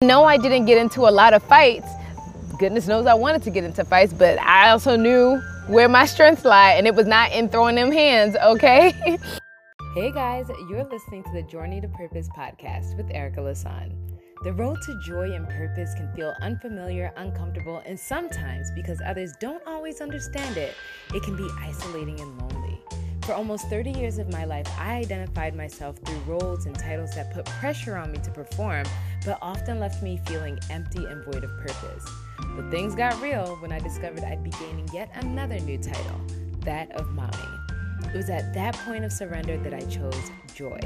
No, I didn't get into a lot of fights. Goodness knows I wanted to get into fights, but I also knew where my strengths lie, and it was not in throwing them hands, okay? hey guys, you're listening to the Journey to Purpose podcast with Erica Lasan. The road to joy and purpose can feel unfamiliar, uncomfortable, and sometimes, because others don't always understand it, it can be isolating and lonely. For almost 30 years of my life, I identified myself through roles and titles that put pressure on me to perform, but often left me feeling empty and void of purpose. But things got real when I discovered I'd be gaining yet another new title, that of mommy. It was at that point of surrender that I chose joy.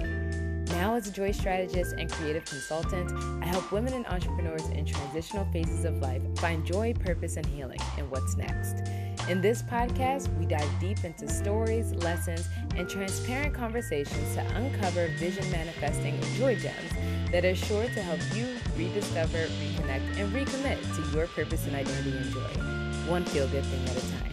Now, as a joy strategist and creative consultant, I help women and entrepreneurs in transitional phases of life find joy, purpose, and healing in what's next. In this podcast, we dive deep into stories, lessons, and transparent conversations to uncover vision manifesting joy gems that are sure to help you rediscover, reconnect, and recommit to your purpose and identity and joy, one feel good thing at a time.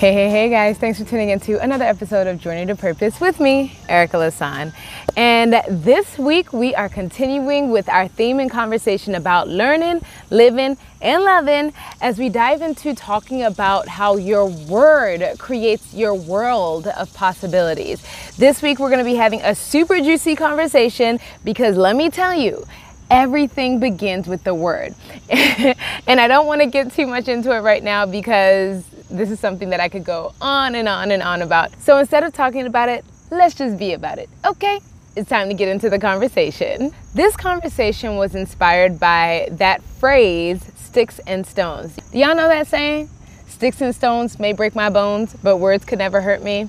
Hey, hey, hey guys, thanks for tuning into another episode of Journey to Purpose with me, Erica Lasan. And this week we are continuing with our theme and conversation about learning, living, and loving as we dive into talking about how your word creates your world of possibilities. This week we're going to be having a super juicy conversation because let me tell you, everything begins with the word. and I don't want to get too much into it right now because this is something that I could go on and on and on about. So instead of talking about it, let's just be about it, okay? It's time to get into the conversation. This conversation was inspired by that phrase, sticks and stones. Do y'all know that saying? Sticks and stones may break my bones, but words could never hurt me.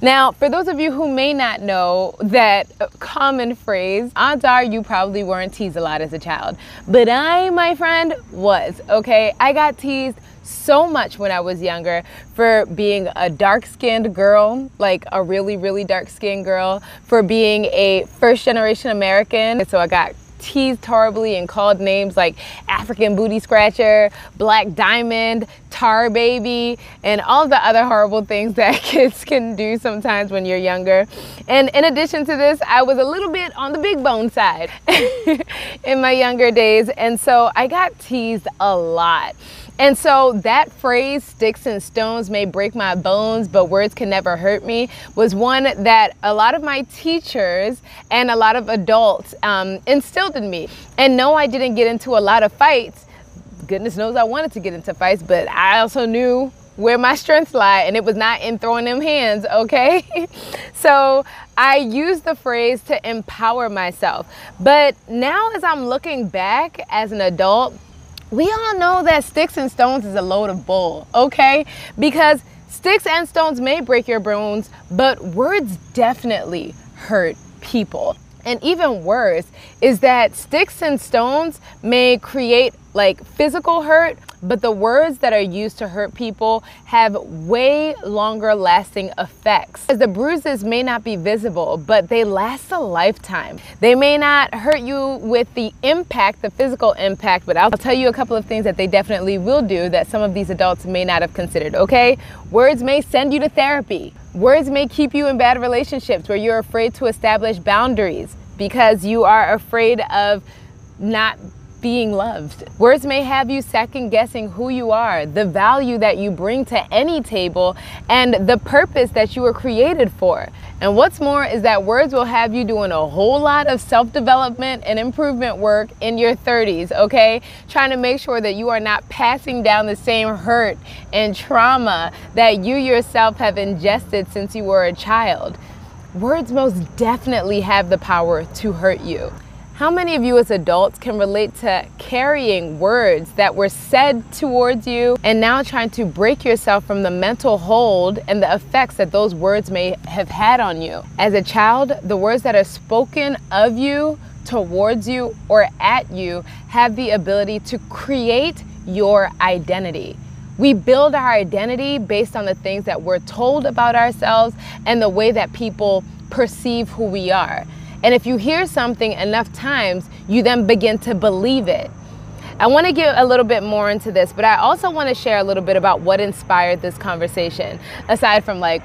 Now, for those of you who may not know that common phrase, odds are you probably weren't teased a lot as a child. But I, my friend, was, okay? I got teased so much when I was younger for being a dark skinned girl, like a really, really dark skinned girl, for being a first generation American. So I got teased horribly and called names like African booty scratcher, black diamond, tar baby, and all the other horrible things that kids can do sometimes when you're younger. And in addition to this, I was a little bit on the big bone side in my younger days. And so I got teased a lot. And so that phrase, sticks and stones may break my bones, but words can never hurt me, was one that a lot of my teachers and a lot of adults um, instilled in me. And no, I didn't get into a lot of fights. Goodness knows I wanted to get into fights, but I also knew where my strengths lie, and it was not in throwing them hands, okay? so I use the phrase to empower myself. But now, as I'm looking back as an adult, we all know that sticks and stones is a load of bull, okay? Because sticks and stones may break your bones, but words definitely hurt people. And even worse is that sticks and stones may create like physical hurt, but the words that are used to hurt people have way longer lasting effects. As the bruises may not be visible, but they last a lifetime. They may not hurt you with the impact, the physical impact, but I'll tell you a couple of things that they definitely will do that some of these adults may not have considered, okay? Words may send you to therapy. Words may keep you in bad relationships where you're afraid to establish boundaries because you are afraid of not being loved. Words may have you second guessing who you are, the value that you bring to any table, and the purpose that you were created for. And what's more is that words will have you doing a whole lot of self development and improvement work in your 30s, okay? Trying to make sure that you are not passing down the same hurt and trauma that you yourself have ingested since you were a child. Words most definitely have the power to hurt you. How many of you as adults can relate to carrying words that were said towards you and now trying to break yourself from the mental hold and the effects that those words may have had on you? As a child, the words that are spoken of you, towards you, or at you have the ability to create your identity. We build our identity based on the things that we're told about ourselves and the way that people perceive who we are. And if you hear something enough times, you then begin to believe it. I want to get a little bit more into this, but I also want to share a little bit about what inspired this conversation, aside from like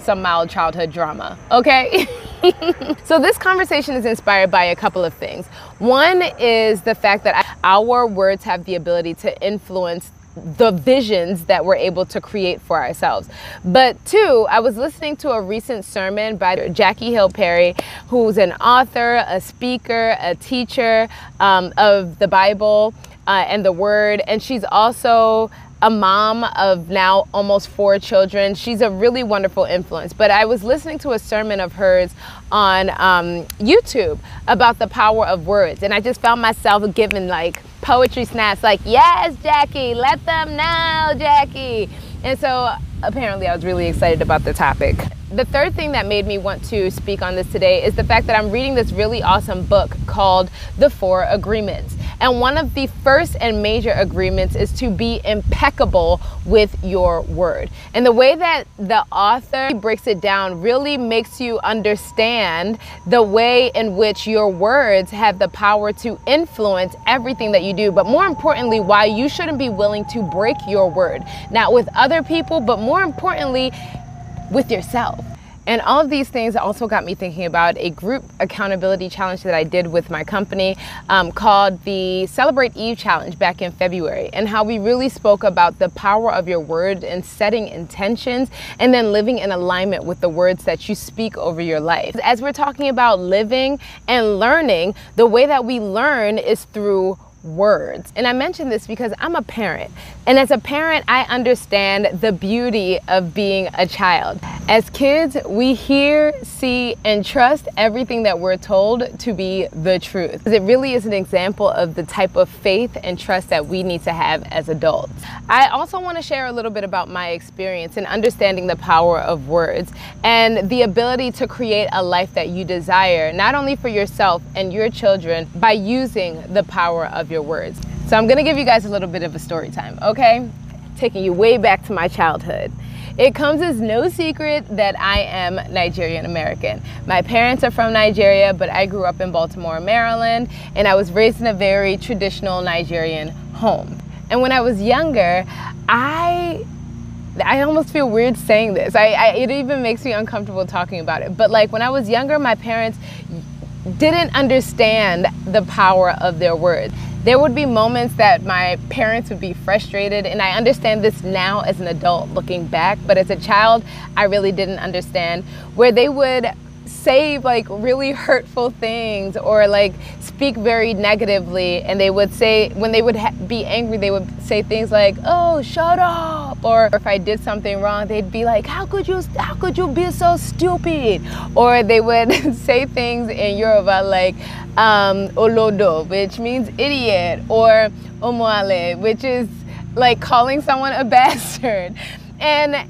some mild childhood drama, okay? so this conversation is inspired by a couple of things. One is the fact that our words have the ability to influence the visions that we're able to create for ourselves. But two, I was listening to a recent sermon by Jackie Hill Perry, who's an author, a speaker, a teacher um, of the Bible uh, and the Word, and she's also a mom of now almost four children. She's a really wonderful influence. But I was listening to a sermon of hers on um, YouTube about the power of words, and I just found myself giving like poetry snaps, like, yes, Jackie, let them know, Jackie. And so apparently I was really excited about the topic. The third thing that made me want to speak on this today is the fact that I'm reading this really awesome book called The Four Agreements. And one of the first and major agreements is to be impeccable with your word. And the way that the author breaks it down really makes you understand the way in which your words have the power to influence everything that you do. But more importantly, why you shouldn't be willing to break your word, not with other people, but more importantly, with yourself. And all of these things also got me thinking about a group accountability challenge that I did with my company um, called the Celebrate Eve Challenge back in February, and how we really spoke about the power of your word and setting intentions and then living in alignment with the words that you speak over your life. As we're talking about living and learning, the way that we learn is through words. And I mention this because I'm a parent. And as a parent, I understand the beauty of being a child. As kids, we hear, see, and trust everything that we're told to be the truth. It really is an example of the type of faith and trust that we need to have as adults. I also want to share a little bit about my experience in understanding the power of words and the ability to create a life that you desire, not only for yourself and your children, by using the power of your words. So I'm gonna give you guys a little bit of a story time, okay? Taking you way back to my childhood. It comes as no secret that I am Nigerian American. My parents are from Nigeria, but I grew up in Baltimore, Maryland, and I was raised in a very traditional Nigerian home. And when I was younger, I I almost feel weird saying this. I, I, it even makes me uncomfortable talking about it. But like when I was younger, my parents didn't understand the power of their words. There would be moments that my parents would be frustrated, and I understand this now as an adult looking back, but as a child, I really didn't understand, where they would say like really hurtful things or like speak very negatively and they would say when they would be angry they would say things like oh shut up or if i did something wrong they'd be like how could you how could you be so stupid? Or they would say things in yoruba like um, olodo which means idiot or omoale which is like calling someone a bastard. And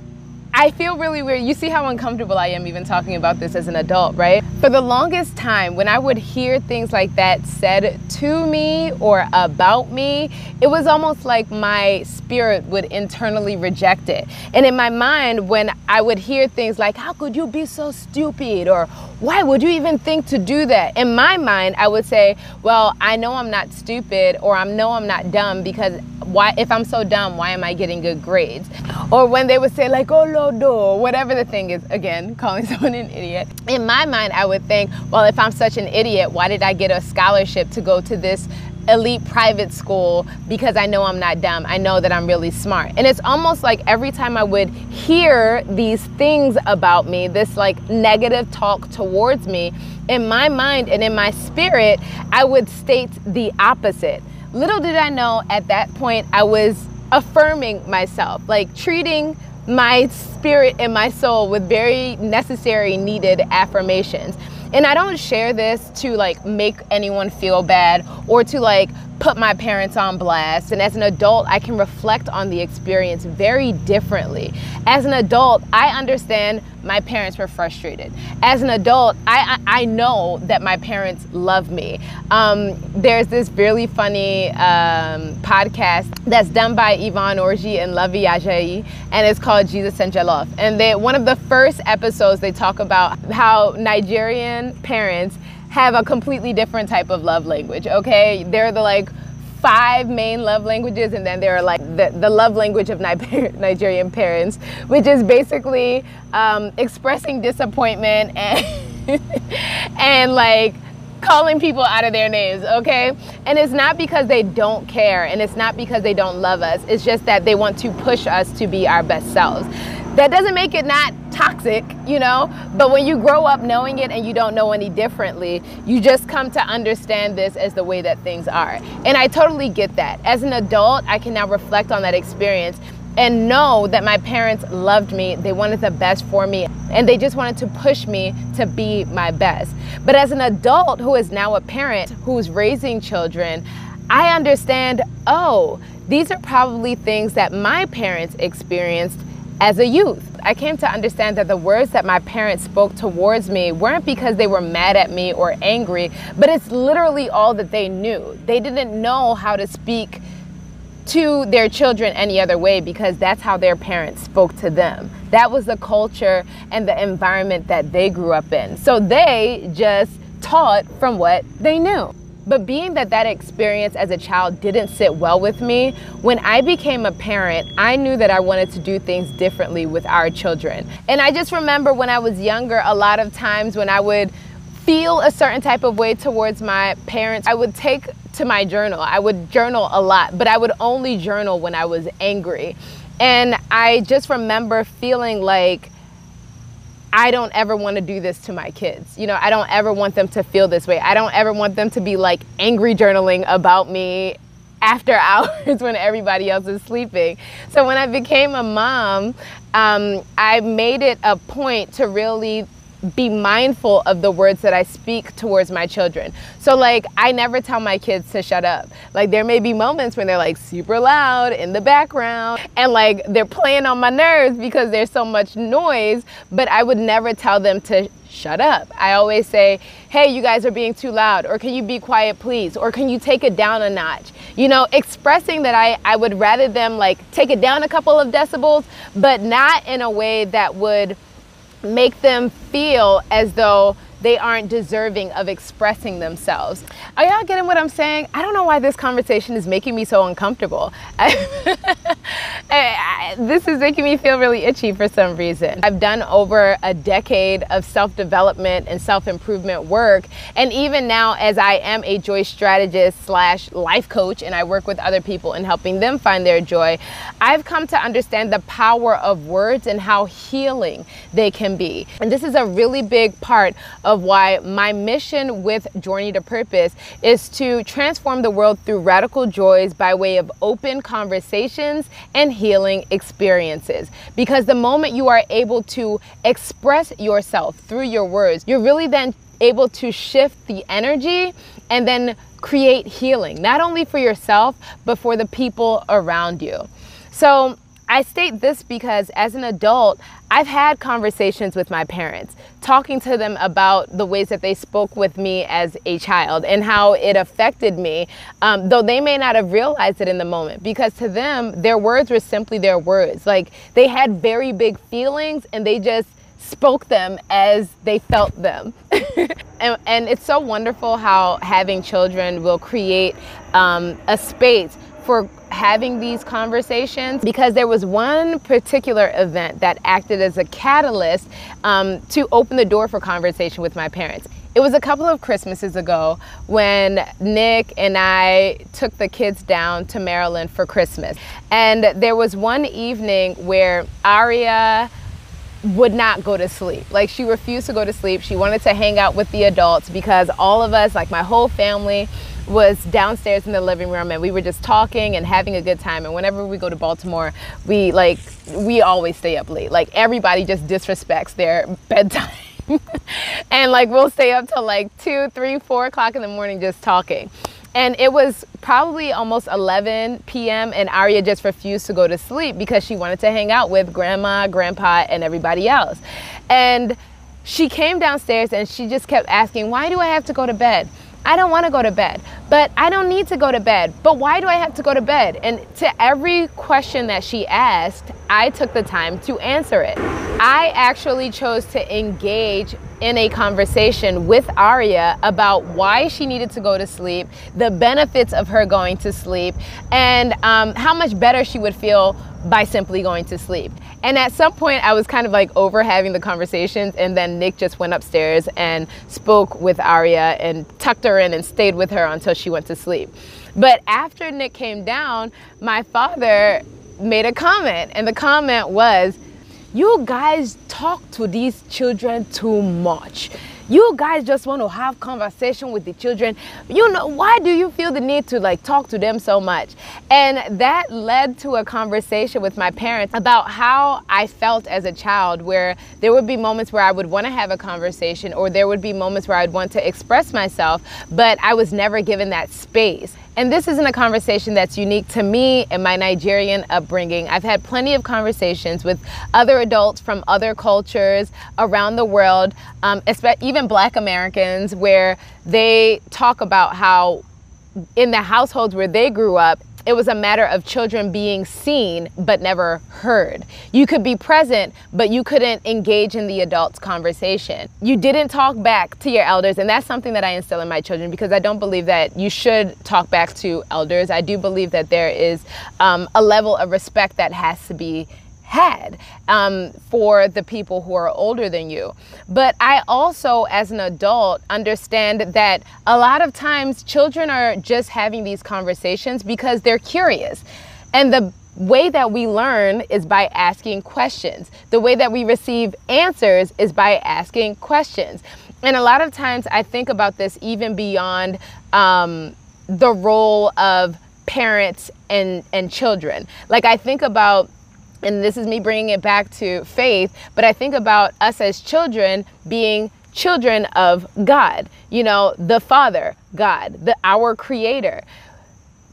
I feel really weird. You see how uncomfortable I am even talking about this as an adult, right? For the longest time, when I would hear things like that said to me or about me, it was almost like my spirit would internally reject it. And in my mind, when I would hear things like, How could you be so stupid? or Why would you even think to do that? In my mind, I would say, Well, I know I'm not stupid or I know I'm not dumb because why if I'm so dumb, why am I getting good grades? Or when they would say like, oh lodo, oh, whatever the thing is, again, calling someone an idiot. In my mind, I would think, well, if I'm such an idiot, why did I get a scholarship to go to this elite private school because I know I'm not dumb. I know that I'm really smart. And it's almost like every time I would hear these things about me, this like negative talk towards me, in my mind and in my spirit, I would state the opposite. Little did I know at that point I was affirming myself, like treating my spirit and my soul with very necessary, needed affirmations. And I don't share this to like make anyone feel bad or to like put my parents on blast. And as an adult, I can reflect on the experience very differently. As an adult, I understand my parents were frustrated. As an adult, I, I, know that my parents love me. Um, there's this really funny um, podcast that's done by Yvonne Orji and Luvvie Ajayi, and it's called Jesus and Jollof. And they, one of the first episodes, they talk about how Nigerian parents have a completely different type of love language, okay? They're the like five main love languages, and then there are like the, the love language of Nigerian parents, which is basically um, expressing disappointment and and like calling people out of their names, okay? And it's not because they don't care and it's not because they don't love us. It's just that they want to push us to be our best selves. That doesn't make it not toxic, you know? But when you grow up knowing it and you don't know any differently, you just come to understand this as the way that things are. And I totally get that. As an adult, I can now reflect on that experience and know that my parents loved me, they wanted the best for me, and they just wanted to push me to be my best. But as an adult who is now a parent who's raising children, I understand, oh, these are probably things that my parents experienced as a youth. I came to understand that the words that my parents spoke towards me weren't because they were mad at me or angry, but it's literally all that they knew. They didn't know how to speak to their children any other way because that's how their parents spoke to them. That was the culture and the environment that they grew up in. So they just taught from what they knew. But being that that experience as a child didn't sit well with me, when I became a parent, I knew that I wanted to do things differently with our children. And I just remember when I was younger, a lot of times when I would feel a certain type of way towards my parents, I would take to my journal. I would journal a lot, but I would only journal when I was angry. And I just remember feeling like I don't ever want to do this to my kids. You know, I don't ever want them to feel this way. I don't ever want them to be like angry journaling about me after hours when everybody else is sleeping. So when I became a mom, um, I made it a point to really be mindful of the words that I speak towards my children. So, like, I never tell my kids to shut up. Like, there may be moments when they're like super loud in the background and like they're playing on my nerves because there's so much noise, but I would never tell them to shut up. I always say, hey, you guys are being too loud, or can you be quiet, please? Or can you take it down a notch? You know, expressing that I, I would rather them like take it down a couple of decibels, but not in a way that would make them feel as though they aren't deserving of expressing themselves. Are y'all getting what I'm saying? I don't know why this conversation is making me so uncomfortable. Eh, this is making me feel really itchy for some reason. I've done over a decade of self-development and self-improvement work. And even now, as I am a joy strategist slash life coach, and I work with other people in helping them find their joy, I've come to understand the power of words and how healing they can be. And this is a really big part of of why my mission with Journey to Purpose is to transform the world through radical joys by way of open conversations and healing experiences. Because the moment you are able to express yourself through your words, you're really then able to shift the energy and then create healing, not only for yourself, but for the people around you. So, I state this because as an adult, I've had conversations with my parents, talking to them about the ways that they spoke with me as a child and how it affected me, um, though they may not have realized it in the moment, because to them, their words were simply their words. Like they had very big feelings and they just spoke them as they felt them. and, and, it's so wonderful how having children will create um, a space for having these conversations because there was one particular event that acted as a catalyst um, to open the door for conversation with my parents. It was a couple of Christmases ago when Nick and I took the kids down to Maryland for Christmas. And there was one evening where Aria would not go to sleep. Like she refused to go to sleep. She wanted to hang out with the adults because all of us, like my whole family, was downstairs in the living room and we were just talking and having a good time. And whenever we go to Baltimore, we like, we always stay up late. Like everybody just disrespects their bedtime. and like we'll stay up till like two, three, four o'clock in the morning just talking. And it was probably almost 11 p.m. and Aria just refused to go to sleep because she wanted to hang out with grandma, grandpa, and everybody else. And she came downstairs and she just kept asking, Why do I have to go to bed? I don't want to go to bed, but I don't need to go to bed. But why do I have to go to bed? And to every question that she asked, I took the time to answer it. I actually chose to engage in a conversation with Aria about why she needed to go to sleep, the benefits of her going to sleep, and um, how much better she would feel by simply going to sleep. And at some point, I was kind of like over having the conversations, and then Nick just went upstairs and spoke with Aria and tucked her in and stayed with her until she went to sleep. But after Nick came down, my father made a comment, and the comment was, You guys talk to these children too much you guys just want to have conversation with the children. You know why do you feel the need to like talk to them so much? And that led to a conversation with my parents about how i felt as a child where there would be moments where i would want to have a conversation or there would be moments where i'd want to express myself but i was never given that space and this isn't a conversation that's unique to me and my Nigerian upbringing. I've had plenty of conversations with other adults from other cultures around the world, um, even black Americans, where they talk about how in the households where they grew up, it was a matter of children being seen but never heard. You could be present, but you couldn't engage in the adult's conversation. You didn't talk back to your elders, and that's something that I instill in my children because I don't believe that you should talk back to elders. I do believe that there is um, a level of respect that has to be had um, for the people who are older than you. But I also, as an adult, understand that a lot of times children are just having these conversations because they're curious. And the way that we learn is by asking questions. The way that we receive answers is by asking questions. And a lot of times I think about this even beyond um, the role of parents and, and children. Like I think about and this is me bringing it back to faith, but I think about us as children being children of God, you know, the Father, God, the our creator.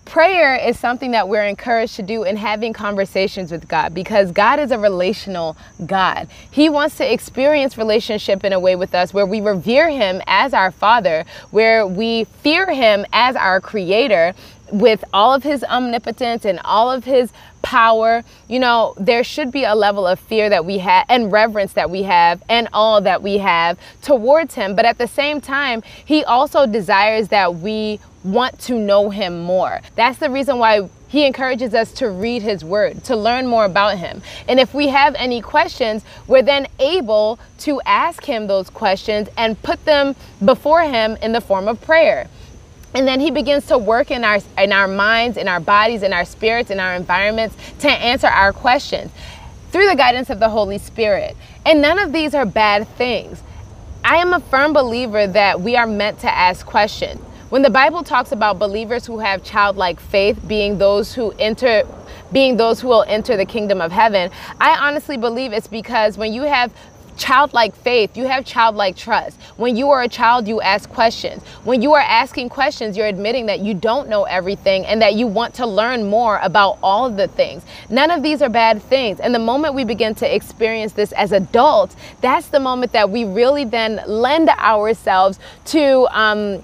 Prayer is something that we're encouraged to do in having conversations with God because God is a relational God. He wants to experience relationship in a way with us where we revere him as our father, where we fear him as our creator, with all of his omnipotence and all of his power, you know, there should be a level of fear that we have and reverence that we have and all that we have towards him. But at the same time, he also desires that we want to know him more. That's the reason why he encourages us to read his word, to learn more about him. And if we have any questions, we're then able to ask him those questions and put them before him in the form of prayer. And then he begins to work in our in our minds, in our bodies, in our spirits, in our environments to answer our questions through the guidance of the Holy Spirit. And none of these are bad things. I am a firm believer that we are meant to ask questions. When the Bible talks about believers who have childlike faith being those who enter being those who will enter the kingdom of heaven, I honestly believe it's because when you have childlike faith, you have childlike trust. When you are a child, you ask questions. When you are asking questions, you're admitting that you don't know everything and that you want to learn more about all the things. None of these are bad things. And the moment we begin to experience this as adults, that's the moment that we really then lend ourselves to um,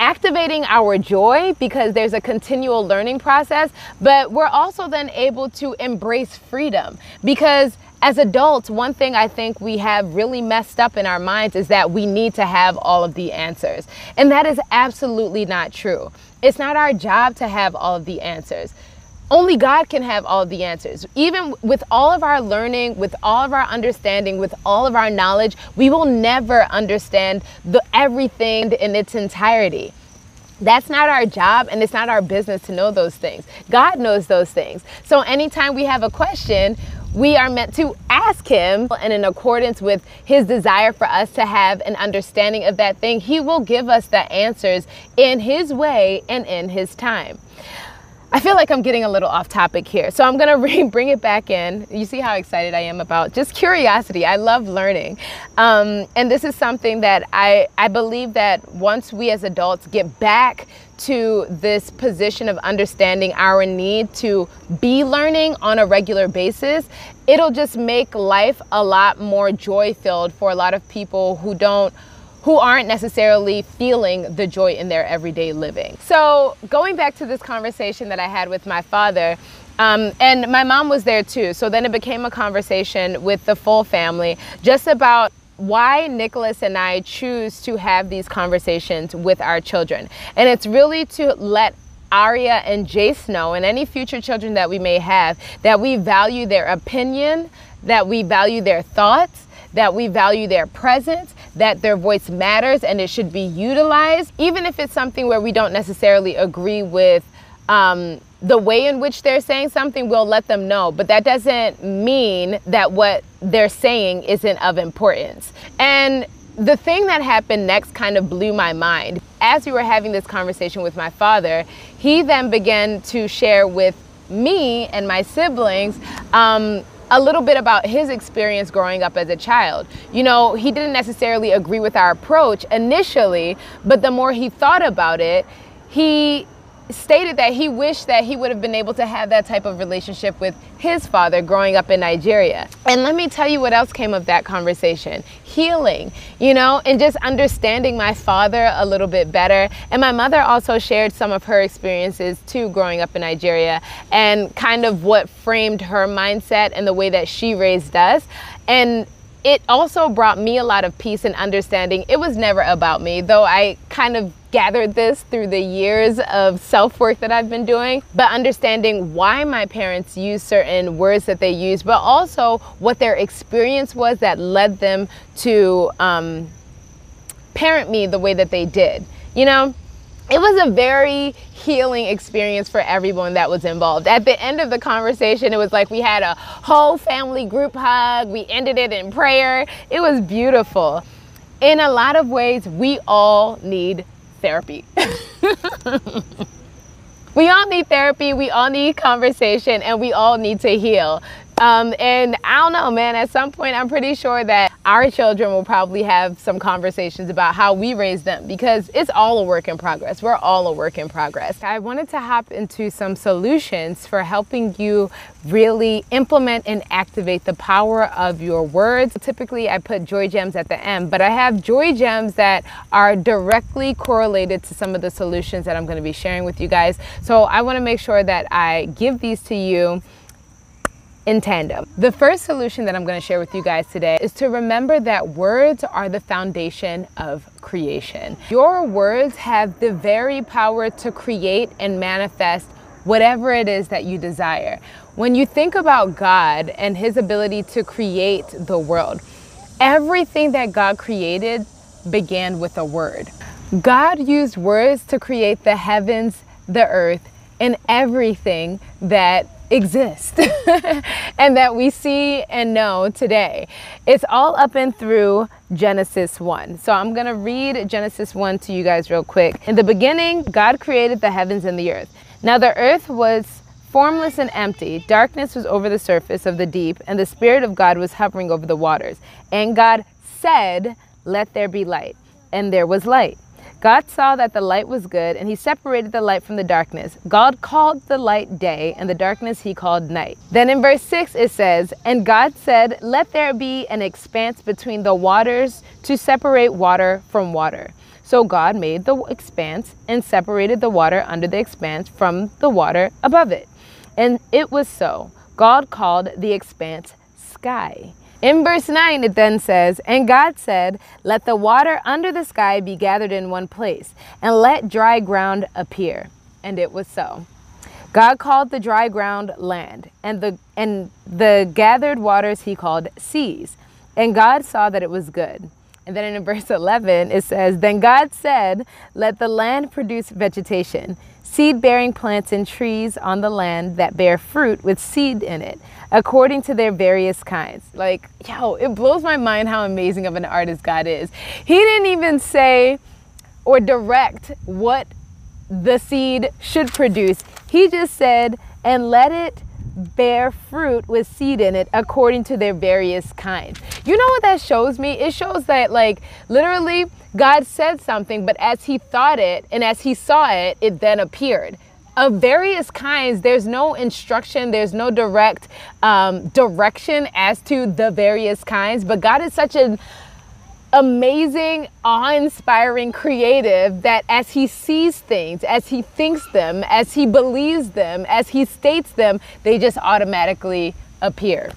activating our joy because there's a continual learning process, but we're also then able to embrace freedom because as adults, one thing I think we have really messed up in our minds is that we need to have all of the answers. And that is absolutely not true. It's not our job to have all of the answers. Only God can have all the answers. Even with all of our learning, with all of our understanding, with all of our knowledge, we will never understand the everything in its entirety. That's not our job and it's not our business to know those things. God knows those things. So anytime we have a question, we are meant to ask him and in accordance with his desire for us to have an understanding of that thing he will give us the answers in his way and in his time I feel like I'm getting a little off topic here. So I'm going to bring it back in. You see how excited I am about just curiosity. I love learning. Um, and this is something that I, I believe that once we as adults get back to this position of understanding our need to be learning on a regular basis, it'll just make life a lot more joy filled for a lot of people who don't who aren't necessarily feeling the joy in their everyday living. So, going back to this conversation that I had with my father, um, and my mom was there too. So then it became a conversation with the full family just about why Nicholas and I choose to have these conversations with our children. And it's really to let Aria and Jace know, and any future children that we may have, that we value their opinion, that we value their thoughts, that we value their presence, that their voice matters and it should be utilized, even if it's something where we don't necessarily agree with um, the way in which they're saying something, we'll let them know. But that doesn't mean that what they're saying isn't of importance. And the thing that happened next kind of blew my mind. As we were having this conversation with my father, he then began to share with me and my siblings um, a little bit about his experience growing up as a child. You know, he didn't necessarily agree with our approach initially, but the more he thought about it, he stated that he wished that he would have been able to have that type of relationship with his father growing up in Nigeria. And let me tell you what else came of that conversation healing, you know, and just understanding my father a little bit better. And my mother also shared some of her experiences too growing up in Nigeria and kind of what framed her mindset and the way that she raised us. And it also brought me a lot of peace and understanding. It was never about me, though I kind of gathered this through the years of self work that I've been doing, but understanding why my parents use certain words that they use, but also what their experience was that led them to um, parent me the way that they did. You know, it was a very healing experience for everyone that was involved. At the end of the conversation, it was like we had a whole family group hug. We ended it in prayer. It was beautiful. In a lot of ways, we all need therapy. we all need therapy, we all need conversation, and we all need to heal. Um, and I don't know, man, at some point, I'm pretty sure that our children will probably have some conversations about how we raise them because it's all a work in progress. We're all a work in progress. I wanted to hop into some solutions for helping you really implement and activate the power of your words. Typically, I put joy gems at the end, but I have joy gems that are directly correlated to some of the solutions that I'm going to be sharing with you guys. So I want to make sure that I give these to you in tandem. The first solution that I'm going to share with you guys today is to remember that words are the foundation of creation. Your words have the very power to create and manifest whatever it is that you desire. When you think about God and his ability to create the world, everything that God created began with a word. God used words to create the heavens, the earth, and everything that exist and that we see and know today. It's all up and through Genesis 1. So I'm going to read Genesis 1 to you guys real quick. In the beginning, God created the heavens and the earth. Now the earth was formless and empty. Darkness was over the surface of the deep, and the Spirit of God was hovering over the waters. And God said, Let there be light. And there was light. God saw that the light was good, and he separated the light from the darkness. God called the light day, and the darkness he called night. Then in verse 6 it says, And God said, Let there be an expanse between the waters to separate water from water. So God made the expanse and separated the water under the expanse from the water above it. And it was so. God called the expanse sky. In verse 9, it then says, And God said, Let the water under the sky be gathered in one place, and let dry ground appear. And it was so. God called the dry ground land, and the, and the gathered waters he called seas. And God saw that it was good. And then in verse 11, it says, Then God said, Let the land produce vegetation seed bearing plants and trees on the land that bear fruit with seed in it, according to their various kinds. Like, yo, it blows my mind how amazing of an artist God is. He didn't even say or direct what the seed should produce, He just said, and let it bear fruit with seed in it according to their various kinds. You know what that shows me? It shows that, like, literally, God said something, but as he thought it and as he saw it, it then appeared. Of various kinds, there's no instruction, there's no direct um, direction as to the various kinds, but God is such an amazing, awe inspiring creative that as he sees things, as he thinks them, as he believes them, as he states them, they just automatically appear.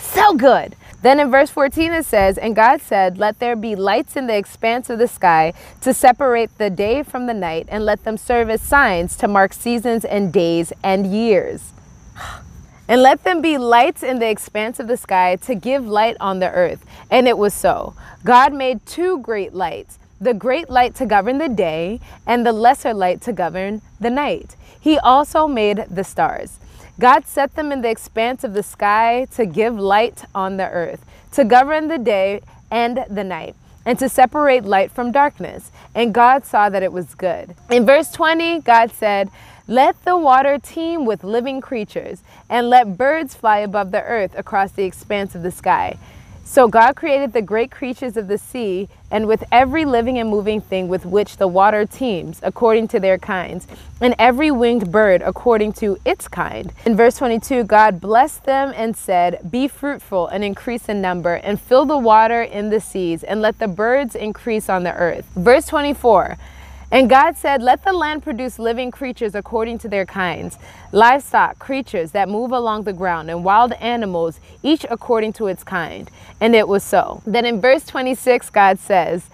So good. Then in verse 14 it says, And God said, Let there be lights in the expanse of the sky to separate the day from the night, and let them serve as signs to mark seasons and days and years. And let them be lights in the expanse of the sky to give light on the earth. And it was so. God made two great lights the great light to govern the day, and the lesser light to govern the night. He also made the stars. God set them in the expanse of the sky to give light on the earth, to govern the day and the night, and to separate light from darkness. And God saw that it was good. In verse 20, God said, Let the water teem with living creatures, and let birds fly above the earth across the expanse of the sky. So God created the great creatures of the sea, and with every living and moving thing with which the water teems, according to their kinds, and every winged bird according to its kind. In verse 22, God blessed them and said, Be fruitful and increase in number, and fill the water in the seas, and let the birds increase on the earth. Verse 24, and God said, Let the land produce living creatures according to their kinds, livestock, creatures that move along the ground, and wild animals, each according to its kind. And it was so. Then in verse 26, God says,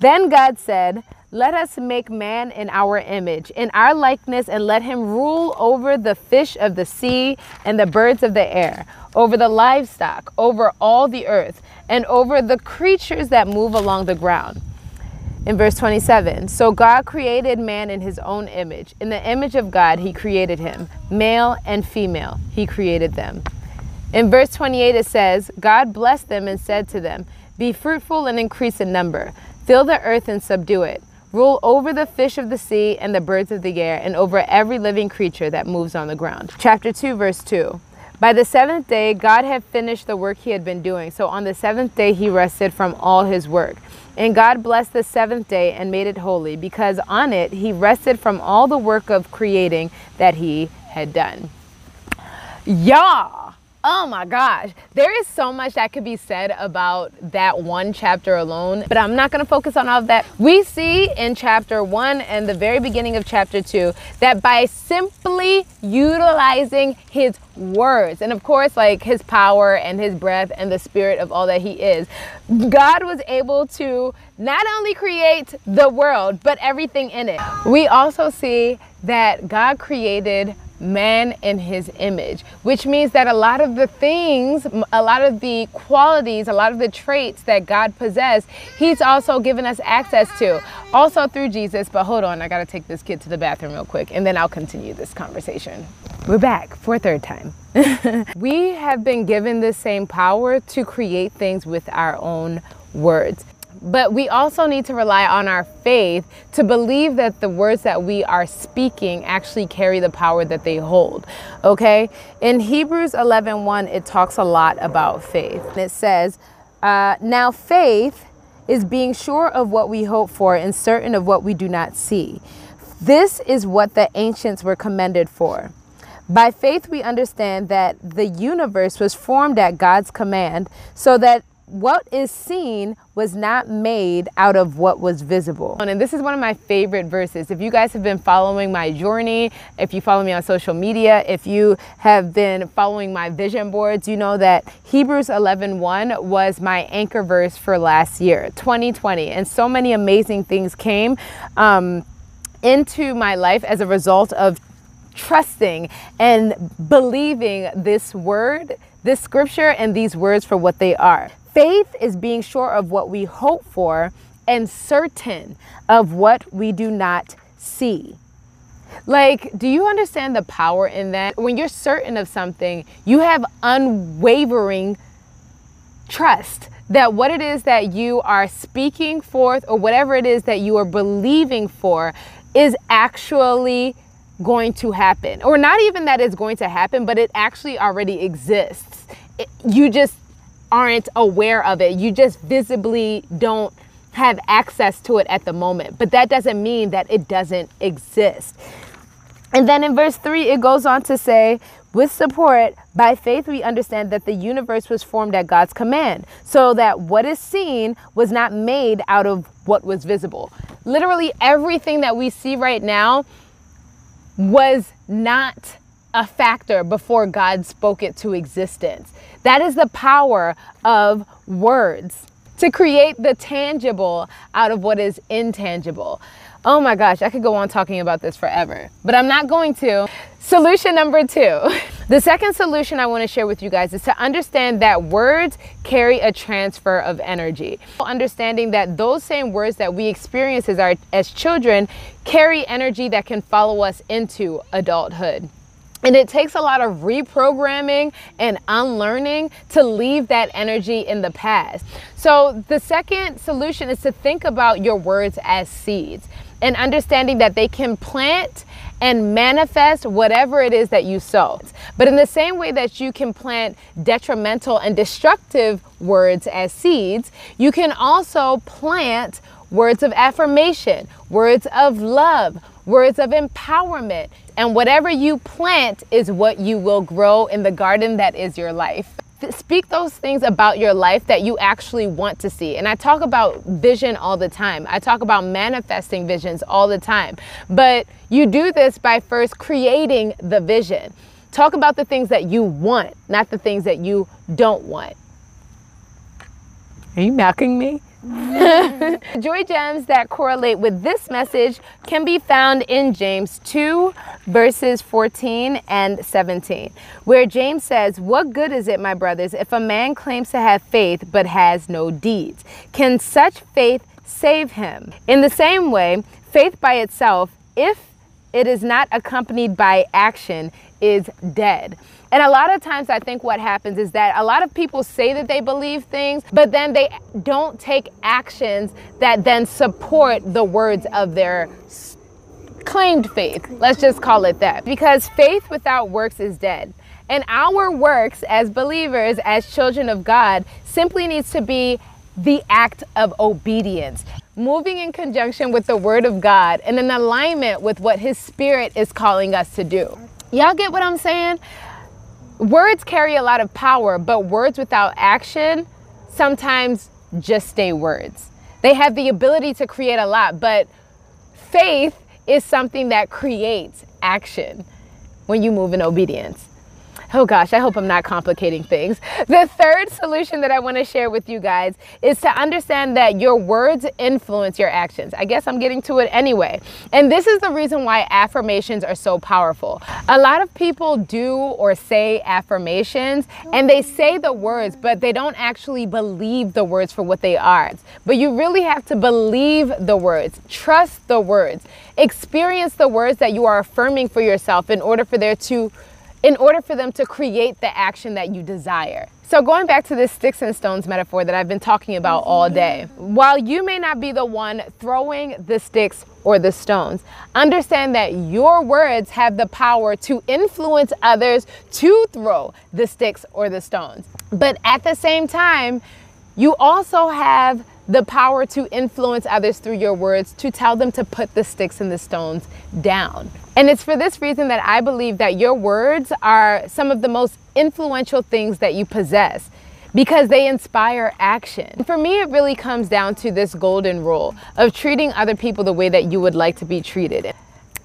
Then God said, let us make man in our image, in our likeness, and let him rule over the fish of the sea and the birds of the air, over the livestock, over all the earth, and over the creatures that move along the ground in verse 27. So God created man in his own image. In the image of God, he created him. Male and female, he created them. In verse 28, it says, God blessed them and said to them, Be fruitful and increase in number, fill the earth and subdue it. Rule over the fish of the sea and the birds of the air, and over every living creature that moves on the ground. Chapter 2, verse 2. By the seventh day, God had finished the work he had been doing. So on the seventh day, he rested from all his work. And God blessed the seventh day and made it holy, because on it he rested from all the work of creating that he had done. Yeah. Oh my gosh, there is so much that could be said about that one chapter alone, but I'm not to focus on all of that. We see in chapter one and the very beginning of chapter two that by simply utilizing his words, and of course, like his power and his breath and the spirit of all that he is, God was able to not only create the world, but everything in it. We also see that God created man in his image, which means that a lot of the things, a lot of the qualities, a lot of the traits that God possessed, he's also given us access to, also through Jesus. But hold on, I got to take this kid to the bathroom real quick, and then I'll continue this conversation. We're back for a third time. we have been given the same power to create things with our own words. But we also need to rely on our faith to believe that the words that we are speaking actually carry the power that they hold. Okay? In Hebrews 11 1, it talks a lot about faith. It says, uh, Now faith is being sure of what we hope for and certain of what we do not see. This is what the ancients were commended for. By faith, we understand that the universe was formed at God's command so that what is seen was not made out of what was visible. And this is one of my favorite verses. If you guys have been following my journey, if you follow me on social media, if you have been following my vision boards, you know that Hebrews 11:1 was my anchor verse for last year, 2020. And so many amazing things came um, into my life as a result of trusting and believing this word, this scripture, and these words for what they are. Faith is being sure of what we hope for and certain of what we do not see. Like, do you understand the power in that? When you're certain of something, you have unwavering trust that what it is that you are speaking forth or whatever it is that you are believing for is actually going to happen. Or not even that it's going to happen, but it actually already exists. It, you just aren't aware of it. You just visibly don't have access to it at the moment. But that doesn't mean that it doesn't exist. And then in verse 3, it goes on to say, with support, by faith we understand that the universe was formed at God's command, so that what is seen was not made out of what was visible. Literally everything that we see right now was not a factor before God spoke it to existence. That is the power of words to create the tangible out of what is intangible. Oh my gosh, I could go on talking about this forever, but I'm not going to. Solution number two. The second solution I want to share with you guys is to understand that words carry a transfer of energy. Understanding that those same words that we experience as, our, as children carry energy that can follow us into adulthood. And it takes a lot of reprogramming and unlearning to leave that energy in the past. So, the second solution is to think about your words as seeds and understanding that they can plant and manifest whatever it is that you sow. But in the same way that you can plant detrimental and destructive words as seeds, you can also plant words of affirmation, words of love, words of empowerment. And whatever you plant is what you will grow in the garden that is your life speak those things about your life that you actually want to see. And I talk about vision all the time. I talk about manifesting visions all the time. But you do this by first creating the vision. Talk about the things that you want, not the things that you don't want. Are you mocking me? Joy gems that correlate with this message can be found in James 2, verses 14 and 17, where James says, What good is it, my brothers, if a man claims to have faith but has no deeds? Can such faith save him? In the same way, faith by itself, if it is not accompanied by action, is dead. And a lot of times, I think what happens is that a lot of people say that they believe things, but then they don't take actions that then support the words of their claimed faith. Let's just call it that. Because faith without works is dead. And our works as believers, as children of God, simply needs to be the act of obedience, moving in conjunction with the Word of God and in alignment with what His Spirit is calling us to do. Y'all get what I'm saying? Words carry a lot of power, but words without action sometimes just stay words. They have the ability to create a lot, but faith is something that creates action when you move in obedience. Oh gosh, I hope I'm not complicating things. The third solution that I want to share with you guys is to understand that your words influence your actions. I guess I'm getting to it anyway. And this is the reason why affirmations are so powerful. A lot of people do or say affirmations and they say the words, but they don't actually believe the words for what they are. But you really have to believe the words, trust the words, experience the words that you are affirming for yourself in order for there to in order for them to create the action that you desire. So, going back to this sticks and stones metaphor that I've been talking about all day, while you may not be the one throwing the sticks or the stones, understand that your words have the power to influence others to throw the sticks or the stones. But at the same time, you also have the power to influence others through your words, to tell them to put the sticks and the stones down. And it's for this reason that I believe that your words are some of the most influential things that you possess because they inspire action. For me, it really comes down to this golden rule of treating other people the way that you would like to be treated.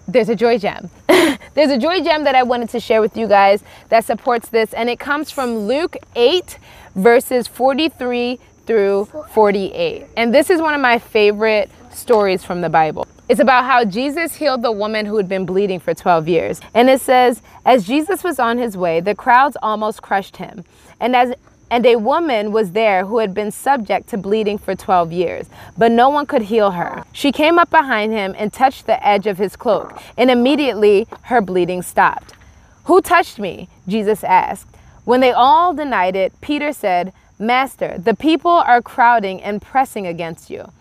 There's a joy gem. There's a joy gem that I wanted to share with you guys that supports this, and it comes from Luke 8, verses 43 through 48. And this is one of my favorite stories from the Bible. It's about how Jesus healed the woman who had been bleeding for 12 years. And it says, As Jesus was on his way, the crowds almost crushed him. And as and a woman was there who had been subject to bleeding for 12 years, but no one could heal her. She came up behind him and touched the edge of his cloak, and immediately her bleeding stopped. Who touched me? Jesus asked. When they all denied it, Peter said, Master, the people are crowding and pressing against you.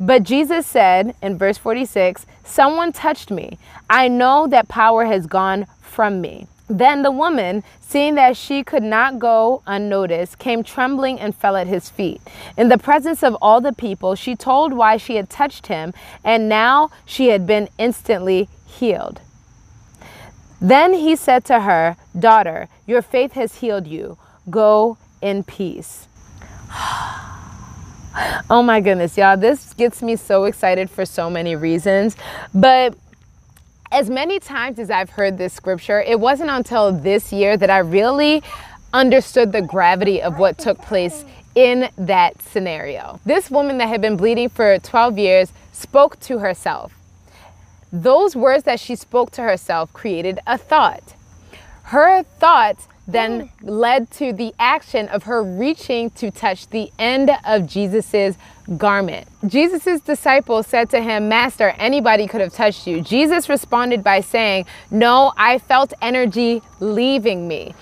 But Jesus said in verse 46, Someone touched me. I know that power has gone from me. Then the woman, seeing that she could not go unnoticed, came trembling and fell at his feet. In the presence of all the people, she told why she had touched him, and now she had been instantly healed. Then he said to her, Daughter, your faith has healed you. Go in peace. oh my goodness, y'all. This gets me so excited for so many reasons. But as many times as I've heard this scripture, it wasn't until this year that I really understood the gravity of what took place in that scenario. This woman that had been bleeding for 12 years spoke to herself. Those words that she spoke to herself created a thought. Her thought then mm. led to the action of her reaching to touch the end of Jesus's garment. Jesus's disciples said to him, "Master, anybody could have touched you." Jesus responded by saying, "No, I felt energy leaving me."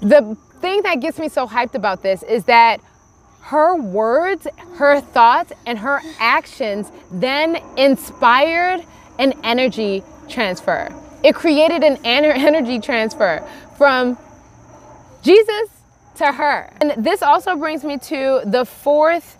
The thing that gets me so hyped about this is that her words, her thoughts, and her actions then inspired an energy transfer. It created an energy transfer from Jesus to her. And this also brings me to the fourth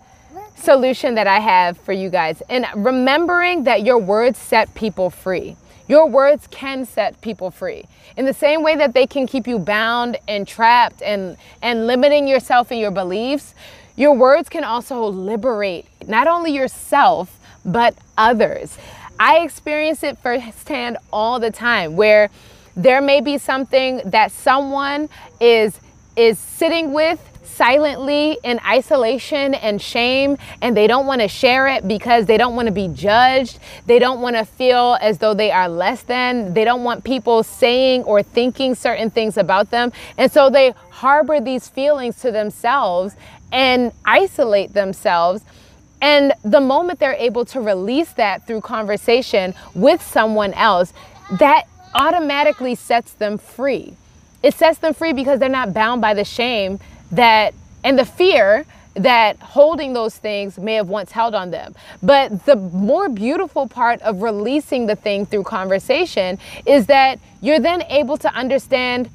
solution that I have for you guys. And remembering that your words set people free. Your words can set people free. In the same way that they can keep you bound and trapped and, and limiting yourself and your beliefs, your words can also liberate not only yourself, but others. I experience it firsthand all the time where there may be something that someone is is sitting with silently in isolation and shame and they don't want to share it because they don't want to be judged. They don't want to feel as though they are less than. They don't want people saying or thinking certain things about them. And so they harbor these feelings to themselves and isolate themselves. And the moment they're able to release that through conversation with someone else, that automatically sets them free. It sets them free because they're not bound by the shame that and the fear that holding those things may have once held on them. But the more beautiful part of releasing the thing through conversation is that you're then able to understand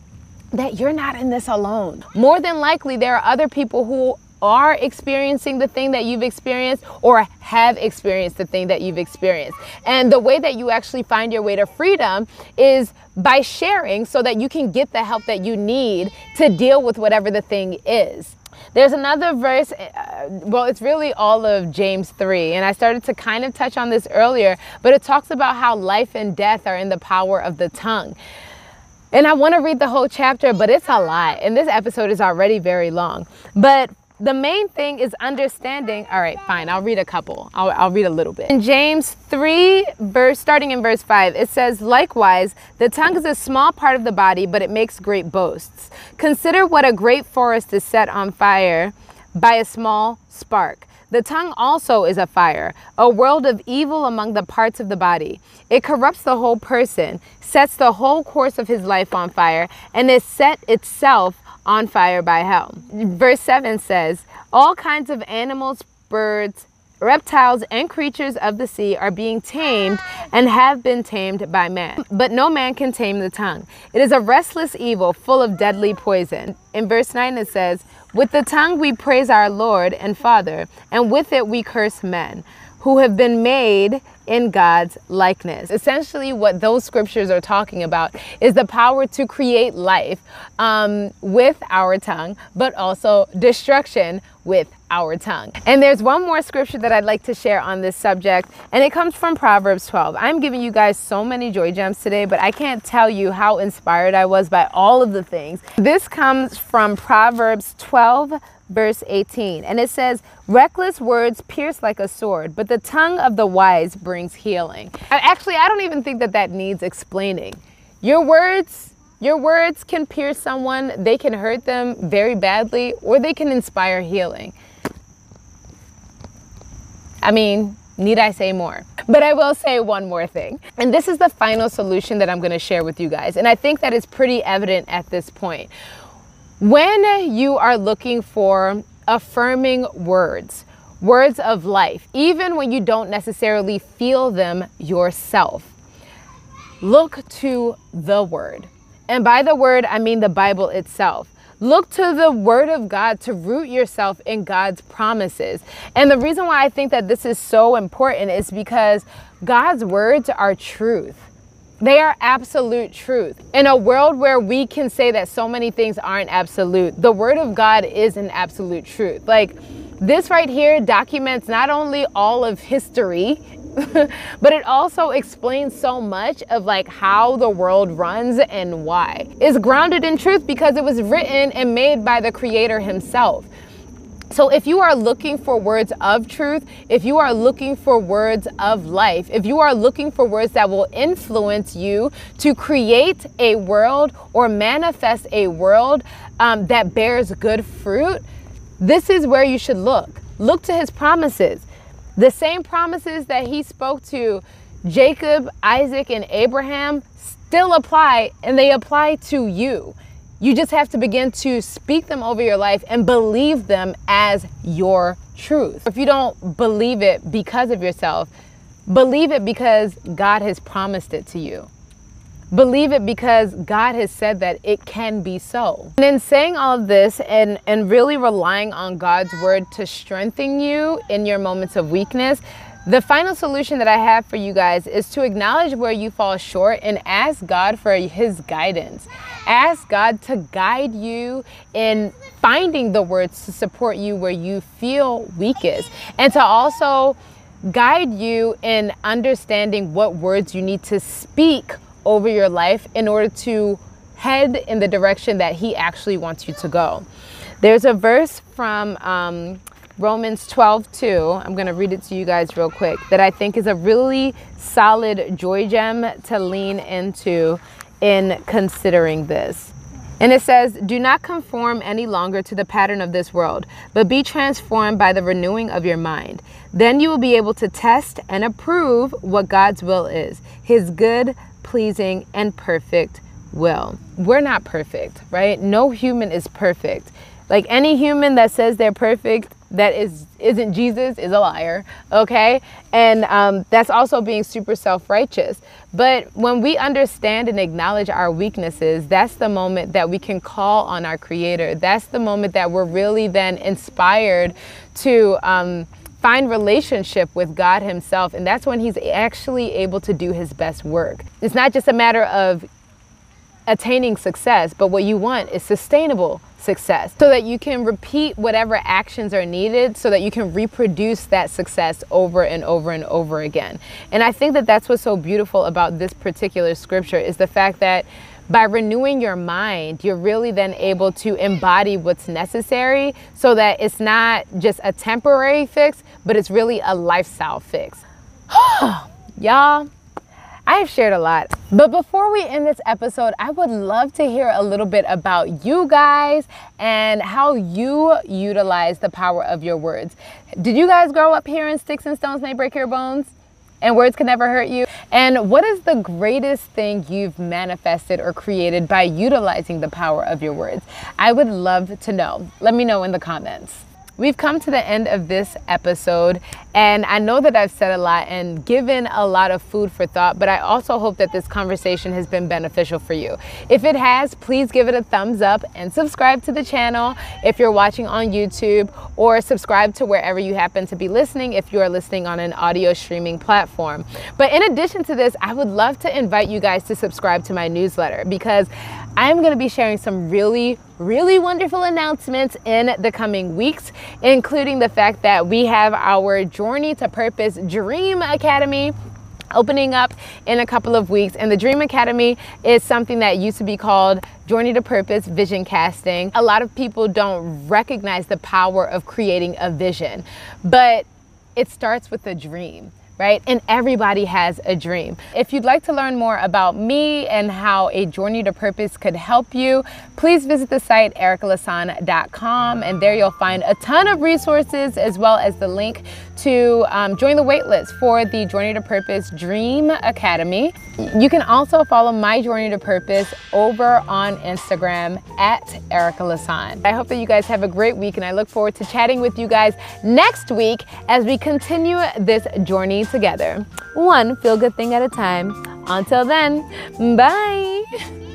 that you're not in this alone. More than likely, there are other people who are experiencing the thing that you've experienced or have experienced the thing that you've experienced. And the way that you actually find your way to freedom is by sharing so that you can get the help that you need to deal with whatever the thing is. There's another verse, uh, well, it's really all of James 3, and I started to kind of touch on this earlier, but it talks about how life and death are in the power of the tongue. And I want to read the whole chapter, but it's a lot, and this episode is already very long. But the main thing is understanding. All right, fine. I'll read a couple. I'll, I'll, read a little bit. In James 3, verse starting in verse 5, it says, Likewise, the tongue is a small part of the body, but it makes great boasts. Consider what a great forest is set on fire by a small spark. The tongue also is a fire, a world of evil among the parts of the body. It corrupts the whole person, sets the whole course of his life on fire, and is set itself on fire by hell. Verse 7 says, All kinds of animals, birds, reptiles, and creatures of the sea are being tamed and have been tamed by man. But no man can tame the tongue. It is a restless evil full of deadly poison. In verse 9 it says, With the tongue we praise our Lord and Father, and with it we curse men who have been made in God's likeness. Essentially, what those scriptures are talking about is the power to create life um, with our tongue, but also destruction with our tongue. And there's one more scripture that I'd like to share on this subject, and it comes from Proverbs 12. I'm giving you guys so many joy gems today, but I can't tell you how inspired I was by all of the things. This comes from Proverbs 12 verse 18. And it says, Reckless words pierce like a sword, but the tongue of the wise brings healing. Actually, I don't even think that that needs explaining. Your words, your words can pierce someone, they can hurt them very badly, or they can inspire healing. I mean, need I say more? But I will say one more thing. And this is the final solution that I'm going to share with you guys. And I think that is pretty evident at this point. When you are looking for affirming words, words of life, even when you don't necessarily feel them yourself, look to the word. And by the word, I mean the Bible itself. Look to the word of God to root yourself in God's promises. And the reason why I think that this is so important is because God's words are truth. They are absolute truth. In a world where we can say that so many things aren't absolute, the Word of God is an absolute truth. Like this right here documents not only all of history, but it also explains so much of like how the world runs and why. It's grounded in truth because it was written and made by the creator himself. So, if you are looking for words of truth, if you are looking for words of life, if you are looking for words that will influence you to create a world or manifest a world um, that bears good fruit, this is where you should look. Look to his promises. The same promises that he spoke to Jacob, Isaac, and Abraham still apply, and they apply to you. You just have to begin to speak them over your life and believe them as your truth. If you don't believe it because of yourself, believe it because God has promised it to you. Believe it because God has said that it can be so. And in saying all of this and, and really relying on God's word to strengthen you in your moments of weakness, the final solution that I have for you guys is to acknowledge where you fall short and ask God for His guidance. Ask God to guide you in finding the words to support you where you feel weakest and to also guide you in understanding what words you need to speak over your life in order to head in the direction that He actually wants you to go. There's a verse from um, Romans 12, 2. I'm going to read it to you guys real quick that I think is a really solid joy gem to lean into in considering this. And it says, Do not conform any longer to the pattern of this world, but be transformed by the renewing of your mind. Then you will be able to test and approve what God's will is, his good, pleasing, and perfect will. We're not perfect, right? No human is perfect. Like any human that says they're perfect that is isn't Jesus is a liar, okay? And um, that's also being super self-righteous. But when we understand and acknowledge our weaknesses, that's the moment that we can call on our Creator. That's the moment that we're really then inspired to. Um, find relationship with God Himself, and that's when He's actually able to do His best work. It's not just a matter of attaining success, but what you want is sustainable success so that you can repeat whatever actions are needed so that you can reproduce that success over and over and over again. And I think that that's what's so beautiful about this particular scripture is the fact that by renewing your mind, you're really then able to embody what's necessary so that it's not just a temporary fix, but it's really a lifestyle fix. Y'all, I've shared a lot. But before we end this episode, I would love to hear a little bit about you guys and how you utilize the power of your words. Did you guys grow up hearing sticks and stones may break your bones? And words can never hurt you. And what is the greatest thing you've manifested or created by utilizing the power of your words? I would love to know. Let me know in the comments. We've come to the end of this episode, and I know that I've said a lot and given a lot of food for thought, but I also hope that this conversation has been beneficial for you. If it has, please give it a thumbs up and subscribe to the channel if you're watching on YouTube, or subscribe to wherever you happen to be listening if you are listening on an audio streaming platform. But in addition to this, I would love to invite you guys to subscribe to my newsletter because I'm going to be sharing some really, really wonderful announcements in the coming weeks, including the fact that we have our Journey to Purpose Dream Academy opening up in a couple of weeks. And the Dream Academy is something that used to be called Journey to Purpose Vision Casting. A lot of people don't recognize the power of creating a vision, but it starts with a dream right? And everybody has a dream. If you'd like to learn more about me and how a journey to purpose could help you, please visit the site ericalasan.com and there you'll find a ton of resources as well as the link to um, join the waitlist for the Journey to Purpose Dream Academy. You can also follow my Journey to Purpose over on Instagram at Erica Lasan. I hope that you guys have a great week and I look forward to chatting with you guys next week as we continue this journey together. One feel good thing at a time. Until then, bye.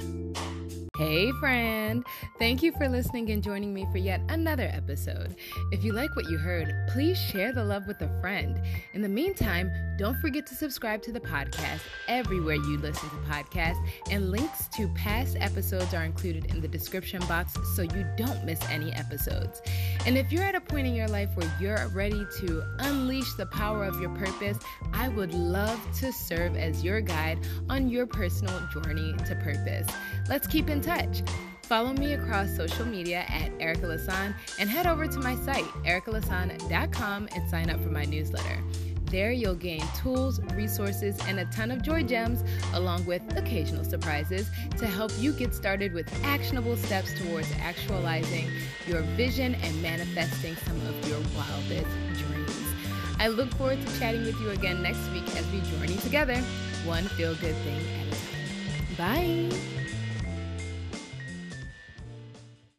Hey, friend. Thank you for listening and joining me for yet another episode. If you like what you heard, please share the love with a friend. In the meantime, don't forget to subscribe to the podcast everywhere you listen to podcasts, and links to past episodes are included in the description box so you don't miss any episodes. And if you're at a point in your life where you're ready to unleash the power of your purpose, I would love to serve as your guide on your personal journey to purpose. Let's keep in touch. Follow me across social media at Erica Lasan and head over to my site, ericalasan.com, and sign up for my newsletter. There, you'll gain tools, resources, and a ton of joy gems, along with occasional surprises to help you get started with actionable steps towards actualizing your vision and manifesting some of your wildest dreams. I look forward to chatting with you again next week as we journey together, one feel good thing at a time. Bye.